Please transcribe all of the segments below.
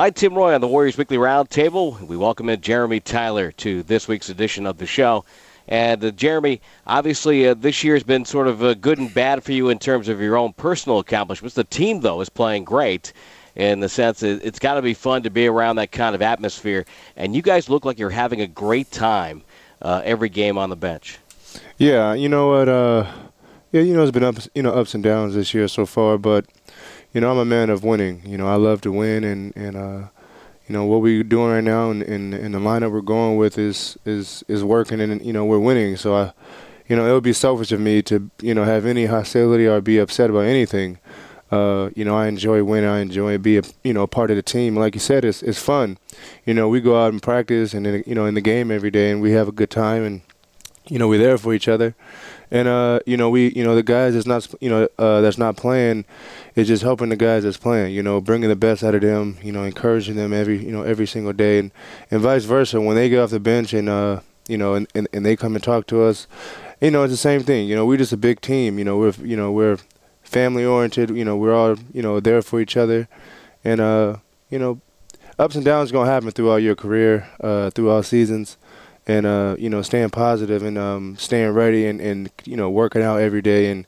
I'm Tim Roye on the Warriors Weekly Roundtable. We welcome in Jeremy Tyler to this week's edition of the show. And uh, Jeremy, obviously, uh, this year has been sort of uh, good and bad for you in terms of your own personal accomplishments. The team, though, is playing great in the sense that it's got to be fun to be around that kind of atmosphere. And you guys look like you're having a great time uh, every game on the bench. Yeah, you know what? Uh, yeah, you know it's been ups, you know ups and downs this year so far, but you know I'm a man of winning. You know I love to win, and and uh, you know what we're doing right now, and, and and the lineup we're going with is is is working, and you know we're winning. So I, you know, it would be selfish of me to you know have any hostility or be upset about anything. Uh, you know, I enjoy winning. I enjoy being, a, you know, part of the team. Like you said, it's it's fun. You know, we go out and practice, and you know, in the game every day, and we have a good time, and you know, we're there for each other. And uh, you know, we, you know, the guys that's not, you know, uh, that's not playing, is just helping the guys that's playing. You know, bringing the best out of them. You know, encouraging them every, you know, every single day, and and vice versa. When they get off the bench and uh, you know, and, and, and they come and talk to us, you know, it's the same thing. You know, we're just a big team. You know, we're, you know, we're family oriented. You know, we're all you know there for each other, and uh, you know, ups and downs gonna happen throughout your career, uh, through all seasons, and uh, you know, staying positive and um, staying ready and, and you know working out every day and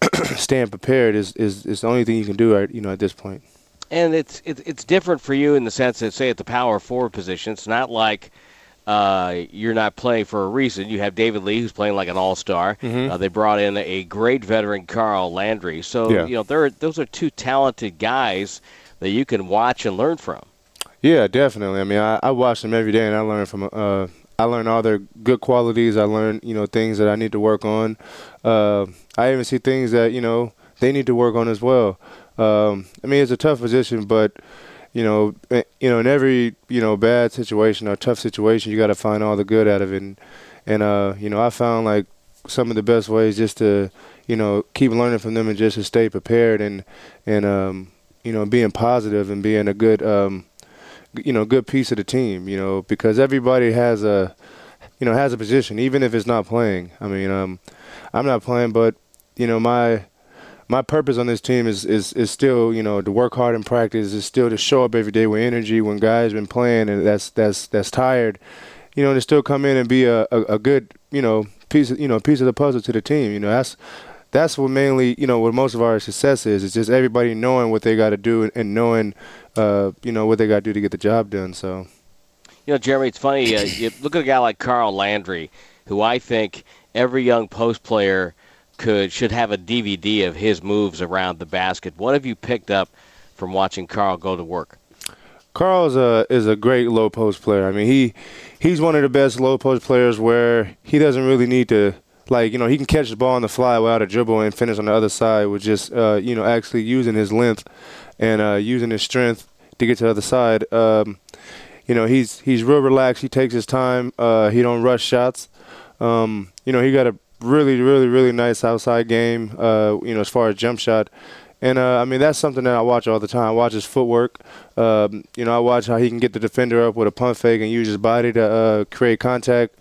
staying prepared is, is is the only thing you can do at you know at this point. And it's it's it's different for you in the sense that say at the power forward position, it's not like uh, you're not playing for a reason. You have David Lee, who's playing like an all-star. Mm-hmm. Uh, they brought in a great veteran, Carl Landry. So Yeah. you know, there those are two talented guys that you can watch and learn from. Yeah, definitely. I mean, I, I watch them every day, and I learn from. Uh, I learn all their good qualities. I learn, you know, things that I need to work on. Uh, I even see things that you know they need to work on as well. Um, I mean, it's a tough position, but you know, eh, you know, in every you know bad situation or tough situation, you got to find all the good out of it. And, and uh, you know, I found like some of the best ways just to you know keep learning from them and just to stay prepared and and um, you know being positive and being a good um, you know good piece of the team. You know because everybody has a you know has a position even if it's not playing. I mean um, I'm not playing, but you know my my purpose on this team is, is is still you know to work hard in practice is still to show up every day with energy when guys been playing and that's that's that's tired you know to still come in and be a, a, a good you know piece of, you know piece of the puzzle to the team you know that's that's what mainly you know what most of our success is it's just everybody knowing what they got to do and, knowing uh, you know what they got to do to get the job done so You know, Jeremy, it's funny. Uh, you look at a guy like Carl Landry, who I think every young post player could should have a DVD of his moves around the basket. What have you picked up from watching Carl go to work? Carl's a is a great low post player. I mean, he he's one of the best low post players where he doesn't really need to like you know he can catch the ball on the fly without a dribble and finish on the other side with just uh, you know actually using his length and uh, using his strength to get to the other side. Um, you know he's he's real relaxed. He takes his time. Uh, he don't rush shots. Um, you know he got a really really really nice outside game. Uh, you know as far as jump shot. And uh, I mean that's something that I watch all the time. I watch his footwork. Um, you know, I watch how he can get the defender up with a pump fake and use his body to uh, create contact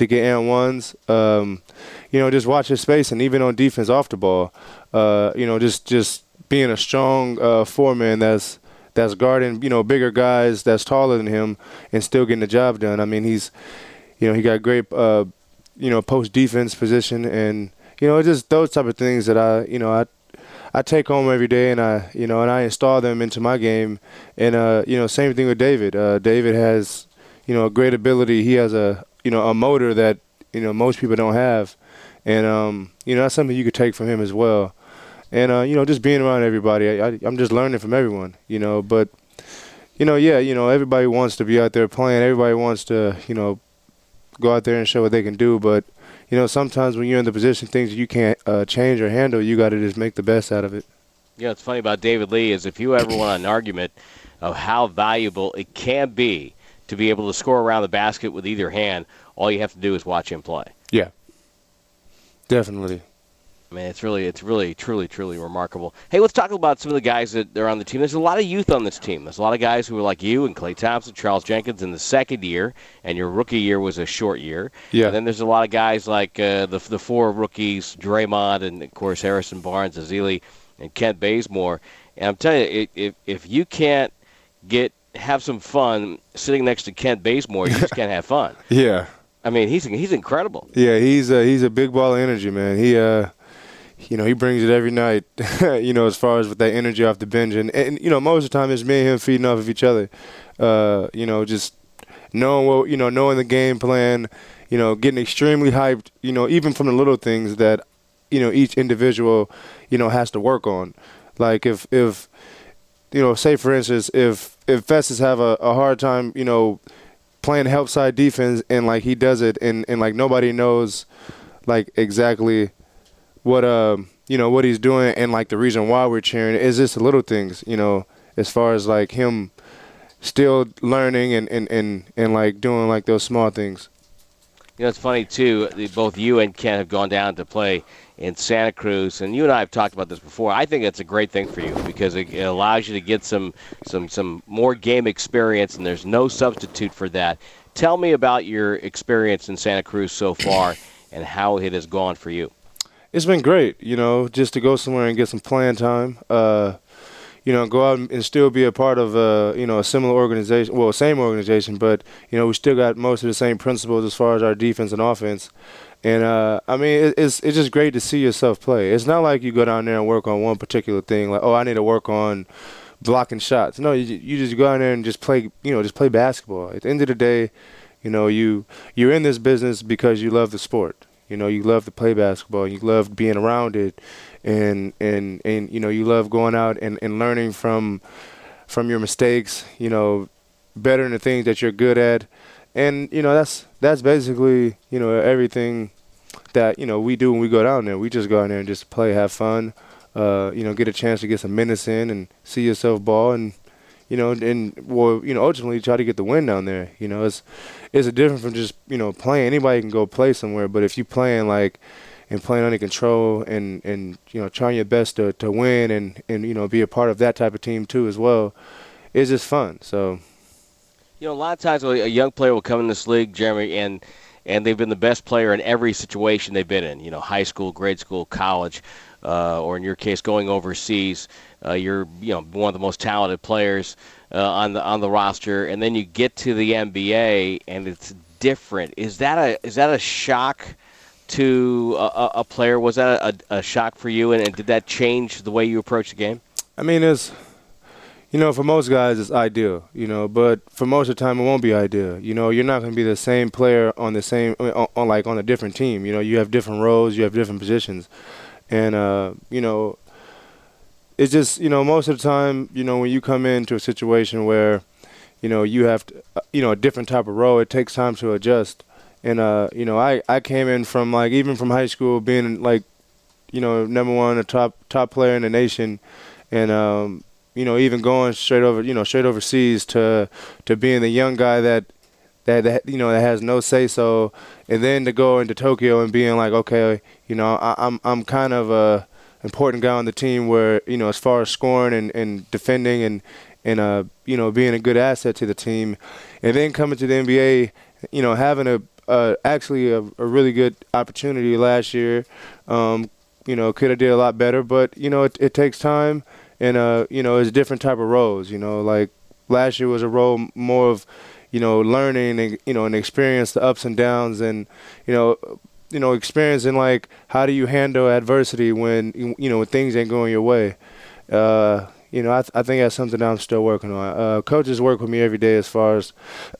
to get and ones. Um, you know, just watch his space and even on defense off the ball. Uh, you know, just just being a strong uh, foreman that's that's guarding you know bigger guys that's taller than him and still getting the job done. I mean, he's you know he got great uh, you know post defense position and you know just those type of things that I you know I I take home every day and I you know and I install them into my game and uh you know same thing with David uh David has you know a great ability he has a you know a motor that you know most people don't have. And um you know that's something you could take from him as well. And uh you know just being around everybody I, I I'm just learning from everyone you know. But you know yeah you know everybody wants to be out there playing. Everybody wants to you know go out there and show what they can do. But you know, sometimes when you're in the position, things you can't uh, change or handle, you got to just make the best out of it. Yeah, it's funny about David Lee is if you ever want an argument of how valuable it can be to be able to score around the basket with either hand, all you have to do is watch him play. Yeah, definitely. I mean, it's really, it's really, truly, truly remarkable. Hey, let's talk about some of the guys that are on the team. There's a lot of youth on this team. There's a lot of guys who are like you and Klay Thompson, Charles Jenkins in the second year, and your rookie year was a short year. Yeah. And then there's a lot of guys like uh, the the four rookies, Draymond, and of course Harrison Barnes, Ezeli, and Kent Bazemore. And I'm telling you, if if you can't get have some fun sitting next to Kent Bazemore. You just can't have fun. Yeah. I mean, he's he's incredible. Yeah, he's a, he's a big ball of energy, man. He uh, you know, he brings it every night. you know, as far as with that energy off the bench, and and you know, most of the time it's me and him feeding off of each other. Uh, you know, just knowing what you know, knowing the game plan. You know, getting extremely hyped. You know, even from the little things that you know each individual you know has to work on. Like if if you know, say for instance, if if Festus have a, a hard time, you know, playing help side defense and like he does it and, and like nobody knows like exactly what um you know what he's doing and like the reason why we're cheering is just the little things, you know, as far as like him still learning and, and, and, and like doing like those small things. You know, it's funny too. Both you and Ken have gone down to play in Santa Cruz, and you and I have talked about this before. I think it's a great thing for you because it, allows you to get some some some more game experience, and there's no substitute for that. Tell me about your experience in Santa Cruz so far, and how it has gone for you. It's been great, you know, just to go somewhere and get some playing time. Uh, you know, go out and still be a part of, uh, you know, a similar organization. Well, same organization, but you know, we still got most of the same principles as far as our defense and offense. And uh, I mean, it's it's just great to see yourself play. It's not like you go down there and work on one particular thing. Like, oh, I need to work on blocking shots. No, you you just go down there and just play. You know, just play basketball. At the end of the day, you know, you you're in this business because you love the sport. You know, you love to play basketball. You love being around it and and and you know you love going out and, and learning from from your mistakes you know bettering the things that you're good at and you know that's that's basically you know everything that you know we do when we go down there. We just go out there and just play have fun uh, you know get a chance to get some minutes in and see yourself ball and you know and well you know ultimately try to get the win down there. You know it's it's a different from just you know playing. Anybody can go play somewhere but if you playing like and playing under control and, and you know trying your best to, to win and, and you know be a part of that type of team too as well it's just fun. So you know a lot of times a young player will come in this league jeremy and and they've been the best player in every situation they've been in you know high school grade school college uh, or in your case going overseas uh, you're you know one of the most talented players uh, on the on the roster and then you get to the NBA and it's different is that a is that a shock to a, a player. Was that a, a shock for you, and, and, did that change the way you approach the game? I mean, it's you know, for most guys, it's ideal, you know, but for most of the time, it won't be ideal. You know, you're not going to be the same player on the same, on, on, like on a different team. You know, you have different roles, you have different positions, and uh, you know, it's just you know, most of the time, you know, when you come into a situation where, you know, you have to, uh, you know, a different type of role, it takes time to adjust and uh, you know, I I came in from like even from high school being like, you know, number one, a top top player in the nation, and um, you know, even going straight over, you know, straight overseas to to being the young guy that that, that you know that has no say so, and then to go into Tokyo and being like, okay, you know, I, I'm I'm kind of a important guy on the team where you know as far as scoring and, and defending and and uh you know being a good asset to the team, and then coming to the NBA, you know having a uh, actually a, a, really good opportunity last year. Um, you know, could have did a lot better, but you know, it, it takes time, and uh, you know, it's different type of roles. You know, like last year was a role more of, you know, learning and you know, and experience the ups and downs, and you know, you know, experiencing like how do you handle adversity when you know when things ain't going your way. Uh, you know, I, th- I think that's something that I'm still working on. Uh, coaches work with me every day as far as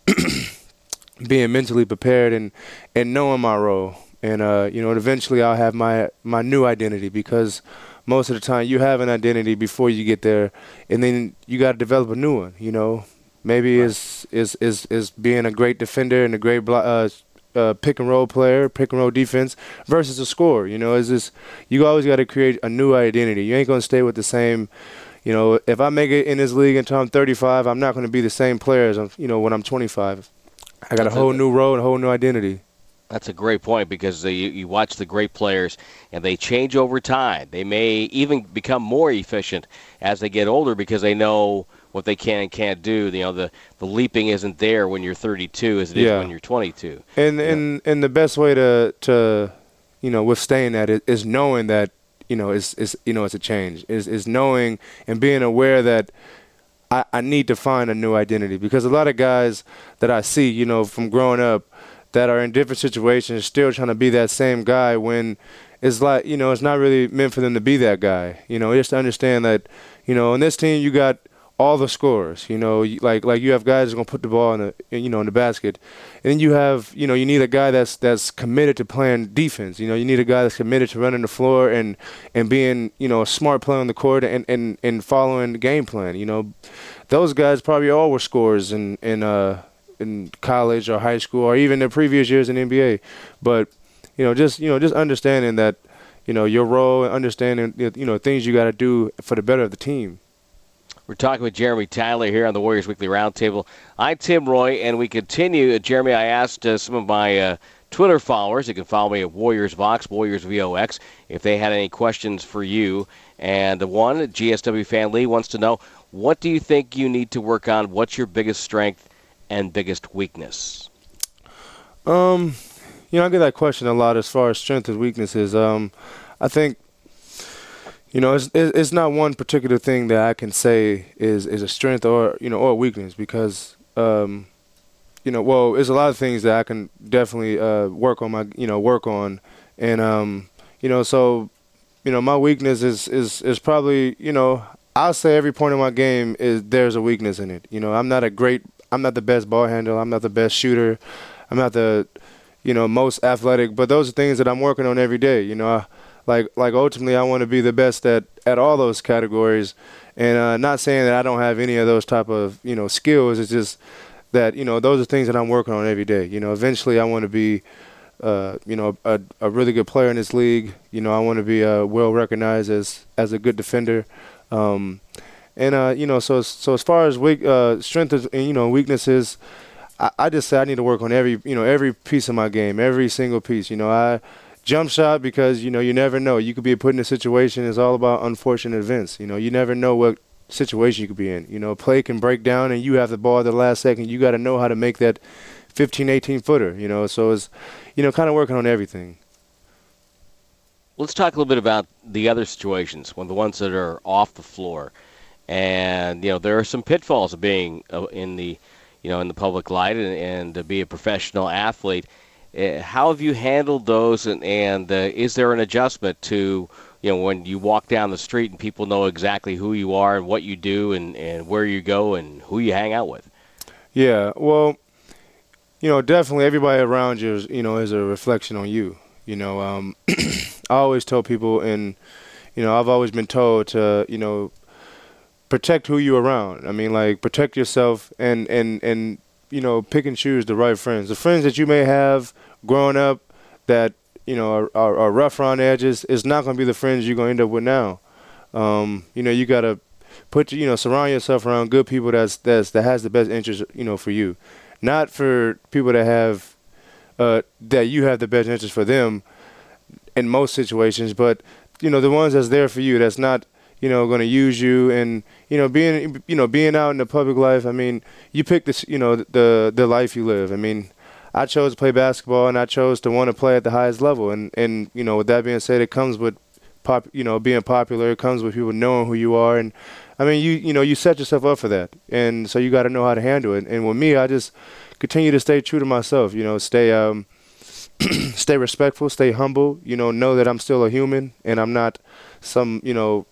being mentally prepared and and knowing my role and uh, you know eventually I'll have my my new identity because most of the time you have an identity before you get there and then you got to develop a new one you know maybe right. is is is is being a great defender and a great blo- uh, uh, pick and roll player, pick and roll defense versus a scorer. You know, is this you always got to create a new identity. You ain't gonna stay with the same. You know, if I make it in this league until I'm 35, I'm not going to be the same player as I'm, you know when I'm 25. I got a whole new role and a whole new identity. That's a great point because you, you watch the great players and they change over time. They may even become more efficient as they get older because they know what they can and can't do. You know, the, the leaping isn't there when you're 32 as it yeah. is when you're 22. And yeah. and and the best way to to you know withstand that is, is knowing that you know is is you know it's a change. Is is knowing and being aware that I, I need to find a new identity because a lot of guys that I see, you know, from growing up that are in different situations still trying to be that same guy when it's like, you know, it's not really meant for them to be that guy. You know, just to understand that, you know, in this team you got all the scorers. You know, like like you have guys that's gonna put the ball in the you know in the basket, and then you have you know you need a guy that's that's committed to playing defense. You know, you need a guy that's committed to running the floor and and being you know a smart player on the court and and and following the game plan. You know, those guys probably all were scorers and and uh in college or high school or even the previous years in NBA, but you know just you know just understanding that you know your role and understanding you know things you got to do for the better of the team. We're talking with Jeremy Tyler here on the Warriors Weekly Roundtable. I'm Tim Roye, and we continue. Uh, Jeremy, I asked uh, some of my uh, Twitter followers, you can follow me at Warriors Vox, Warriors VOX, if they had any questions for you. And the one, GSW fan Lee, wants to know what do you think you need to work on? What's your biggest strength and biggest weakness? Um, you know, I get that question a lot as far as strengths and weaknesses. Um, I think you know, it's it's not one particular thing that I can say is is a strength or you know or a weakness because um, you know, well, there's a lot of things that I can definitely uh, work on my you know work on, and um, you know, so you know, my weakness is is is probably you know I'll say every point of my game is there's a weakness in it. You know, I'm not a great, I'm not the best ball handler, I'm not the best shooter, I'm not the you know most athletic, but those are things that I'm working on every day. You know. I, like like ultimately I want to be the best at at all those categories, and uh, not saying that I don't have any of those type of you know skills. It's just that you know those are things that I'm working on every day. You know, eventually I want to be. Uh, you know, a, a really good player in this league. You know, I want to be uh, well recognized as as a good defender. Um, and uh, you know, so so as far as weak uh, strengths and you know weaknesses, I, I just say I need to work on every you know every piece of my game, every single piece. You know, I jump shot because you know you never know. You could be put in a situation. It's all about unfortunate events. You know, you never know what situation you could be in. You know, play can break down and you have the ball at the last second. You got to know how to make that 15, 18 footer. You know, so it's you know kind of working on everything. Let's talk a little bit about the other situations, when the ones that are off the floor, and you know there are some pitfalls of being uh, in the you know in the public light and, and to be a professional athlete uh, how have you handled those, and, and uh, is there an adjustment to you know when you walk down the street and people know exactly who you are and what you do and, and where you go and who you hang out with? Yeah, well, you know, definitely everybody around you, is, you know, is a reflection on you. You know, um, I always tell people, and you know, I've always been told to, you know, protect who you around. I mean, like protect yourself and and and you know, pick and choose the right friends. The friends that you may have growing up that you know are, are, are rough around edges is not going to be the friends you're going to end up with now. Um, you know, you got to put you know surround yourself around good people that's that's that has the best interest you know for you, not for people that have uh, that you have the best interest for them in most situations, but you know the ones that's there for you that's not you know, going to use you, and you know, being you know being out in the public life. I mean, you pick this, you know, the the life you live. I mean, I chose to play basketball, and I chose to want to play at the highest level. And and you know, with that being said, it comes with pop, you know, being popular. It comes with people knowing who you are, and I mean, you you know, you set yourself up for that, and so you got to know how to handle it. And with me, I just continue to stay true to myself. You know, stay um, stay respectful, stay humble. You know, know that I'm still a human, and I'm not some you know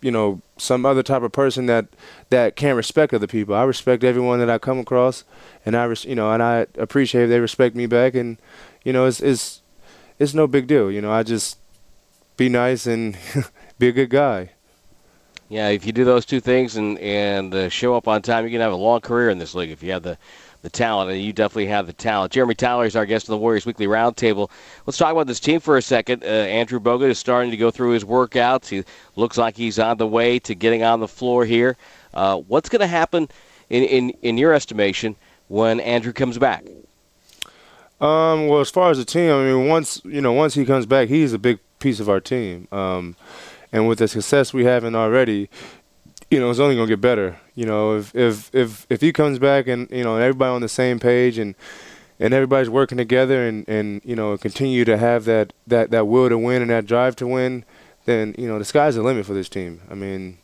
you know some other type of person that that can't respect other people. I respect everyone that I come across, and I res- you know and I appreciate if they respect me back, and you know it's it's it's no big deal. You know I just be nice and be a good guy. Yeah, if you do those two things and and uh, show up on time, you can have a long career in this league. If you have the the talent, and you definitely have the talent. Jeremy Tyler is our guest on the Warriors Weekly Roundtable. Let's talk about this team for a second. Uh, Andrew Bogut is starting to go through his workouts. He looks like he's on the way to getting on the floor here. Uh, what's going to happen, in, in, in your estimation, when Andrew comes back? Um, well, as far as the team, I mean, once you know, once he comes back, he's a big piece of our team. Um, and with the success we have in already, you know, it's only gonna get better. You know, if if if if he comes back and you know, everybody on the same page and and everybody's working together and and you know continue to have that that that will to win and that drive to win, then you know the sky's the limit for this team. I mean,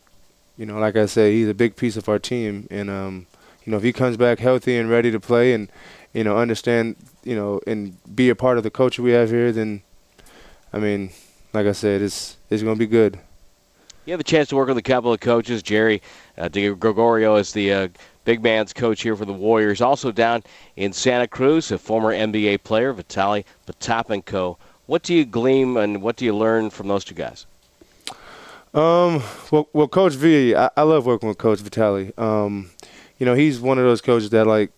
you know, like I said, he's a big piece of our team, and um, you know, if he comes back healthy and ready to play, and you know, understand, you know, and be a part of the culture we have here, then, I mean, like I said, it's it's gonna be good. You have a chance to work with a couple of coaches. Jerry uh, Gregorio is the uh, big man's coach here for the Warriors. Also down in Santa Cruz, a former NBA player, Vitaly Potapenko. What do you glean and what do you learn from those two guys? Um, well, well, Coach V, I, I love working with Coach Vitaly. Um, you know, he's one of those coaches that like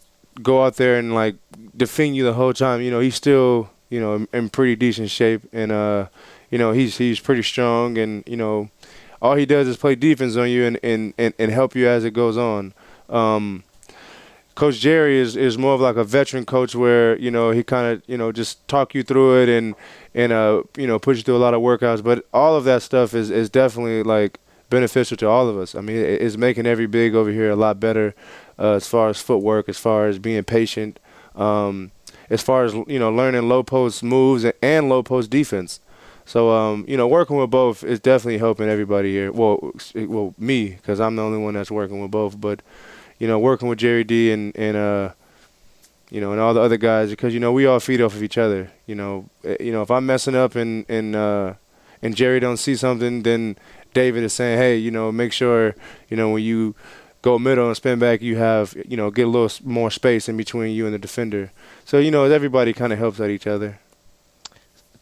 go out there and like defend you the whole time. You know, he's still you know in, in pretty decent shape, and uh, you know he's he's pretty strong, and you know all he does is play defense on you and, and, and, and help you as it goes on. Um, coach Jerry is, is more of like a veteran coach where, you know, he kind of, you know, just talk you through it and, and uh, you know, push you through a lot of workouts. But all of that stuff is, is definitely like beneficial to all of us. I mean, it's making every big over here a lot better uh, as far as footwork, as far as being patient, um, as far as, you know, learning low post moves and low post defense. So um, you know, working with both is definitely helping everybody here. Well, well, me because I'm the only one that's working with both. But you know, working with Jerry D and and uh, you know, and all the other guys because you know we all feed off of each other. You know, eh, you know if I'm messing up and and uh, and Jerry don't see something, then David is saying, hey, you know, make sure you know when you go middle and spin back, you have you know get a little more space in between you and the defender. So you know everybody kind of helps out each other.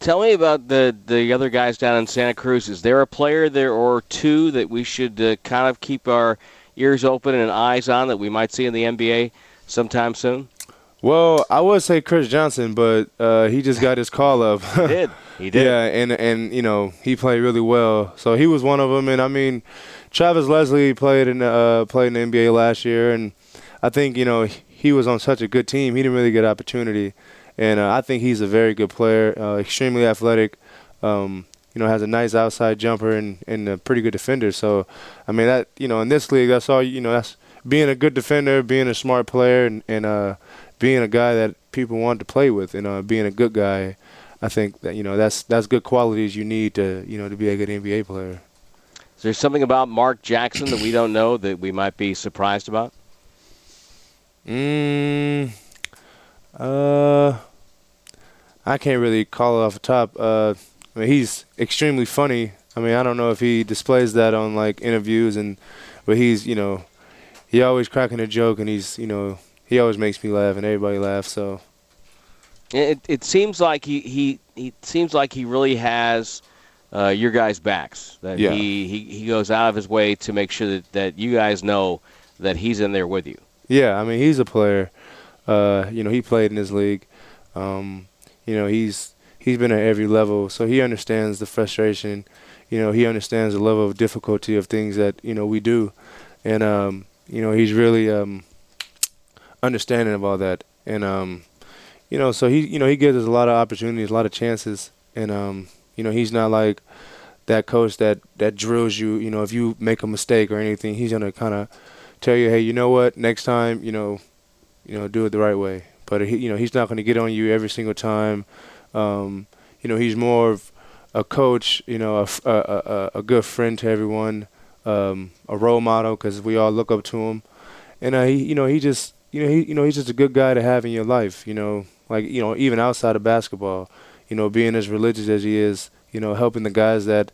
Tell me about the the other guys down in Santa Cruz. Is there a player there or two that we should uh, kind of keep our ears open and eyes on that we might see in the NBA sometime soon? Well, I would say Chris Johnson, but uh, he just got his call up. he did. He did. Yeah, and and you know he played really well. So he was one of them. And I mean, Travis Leslie played in uh, played in the NBA last year, and I think you know he was on such a good team. He didn't really get opportunity and uh, I think he's a very good player, uh, extremely athletic. Um, you know, has a nice outside jumper and, and a pretty good defender. So, I mean, that you know, in this league, that's all you know. That's being a good defender, being a smart player, and, and uh, being a guy that people want to play with, and uh, being a good guy. I think that you know that's that's good qualities you need to you know to be a good NBA player. Is there something about Mark Jackson that we don't know that we might be surprised about? Mm, uh, I can't really call it off the top. Uh, I mean, he's extremely funny. I mean, I don't know if he displays that on like interviews and, but he's you know, he always cracking a joke and he's you know he always makes me laugh and everybody laughs. So. It it seems like he he he seems like he really has. Uh, your guys' backs. That yeah. he, he he goes out of his way to make sure that, that you guys know that he's in there with you. Yeah, I mean he's a player. Uh, you know, he played in his league. Um, you know, he's he's been at every level, so he understands the frustration. You know, he understands the level of difficulty of things that you know we do, and um, you know, he's really um, understanding of all that. And um, you know, so he you know he gives us a lot of opportunities, a lot of chances, and um, you know, he's not like that coach that that drills you. You know, if you make a mistake or anything, he's gonna kind of tell you, hey, you know what, next time, you know, you know, do it the right way but he, you know he's not going to get on you every single time. Um, you know he's more of a coach, you know, a, a, a, a good friend to everyone, um, a role model because we all look up to him, and uh, you know, he just, you know, he, you know, he's just a good guy to have in your life. You know, like you know, even outside of basketball, you know, being as religious as he is, you know, helping the guys that,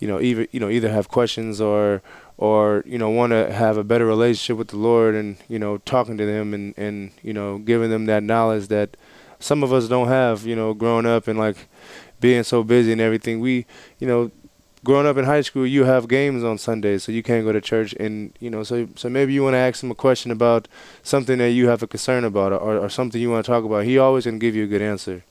you know, either you know either have questions or or you know want to have a better relationship with the Lord and you know talking to them and and you know giving them that knowledge that some of us don't have you know growing up and like being so busy and everything. We you know growing up in high school you have games on Sundays so you can't go to church and you know so so maybe you want to ask him a question about something that you have a concern about or, or something you want to talk about. He always can give you a good answer.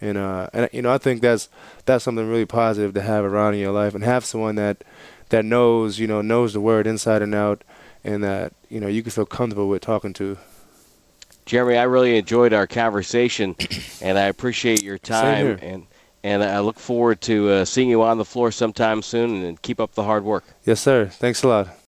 And uh and you know I think that's that's something really positive to have around in your life and have someone that that knows, you know, knows the word inside and out, and that you know you can feel comfortable with talking to. Jeremy, I really enjoyed our conversation, and I appreciate your time, and and I look forward to uh, seeing you on the floor sometime soon, and keep up the hard work. Yes, sir. Thanks a lot.